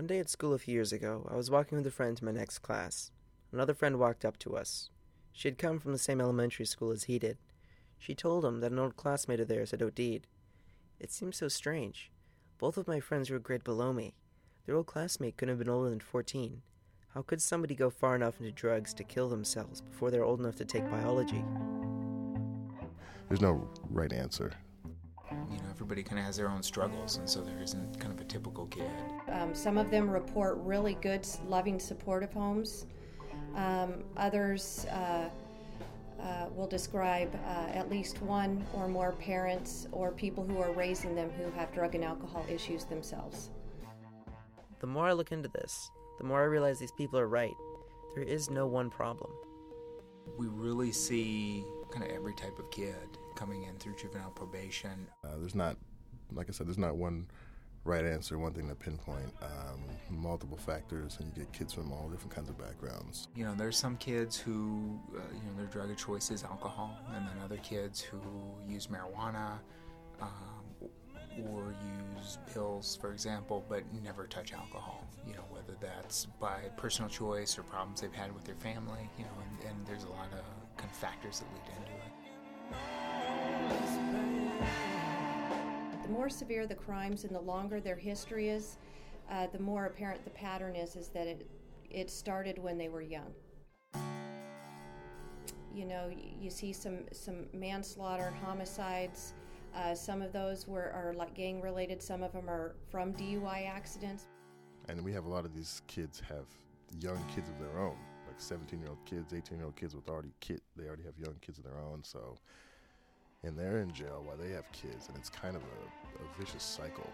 One day at school a few years ago, I was walking with a friend to my next class. Another friend walked up to us. She had come from the same elementary school as he did. She told him that an old classmate of theirs had OD'd. It seemed so strange. Both of my friends were a grade below me. Their old classmate couldn't have been older than 14. How could somebody go far enough into drugs to kill themselves before they're old enough to take biology? There's no right answer. You know, everybody kind of has their own struggles, and so there isn't kind of a typical kid. Um, some of them report really good, loving, supportive homes. Um, others uh, uh, will describe uh, at least one or more parents or people who are raising them who have drug and alcohol issues themselves. The more I look into this, the more I realize these people are right. There is no one problem. We really see kind of every type of kid coming in through juvenile probation. Uh, there's not, like I said, there's not one right answer, one thing to pinpoint. Um, multiple factors, and you get kids from all different kinds of backgrounds. You know, there's some kids who, uh, you know, their drug of choice is alcohol, and then other kids who use marijuana um, or use pills, for example, but never touch alcohol. You know, whether that's by personal choice or problems they've had with their family. You know, and, and there's a lot of kind of factors that lead into it. More severe the crimes and the longer their history is, uh, the more apparent the pattern is, is that it, it started when they were young. You know, you see some, some manslaughter, homicides. Uh, some of those were, are like gang related, some of them are from DUI accidents. And we have a lot of these kids have young kids of their own, like 17 year old kids, 18 year old kids with already kid. They already have young kids of their own, so and they're in jail while they have kids, and it's kind of a, a vicious cycle.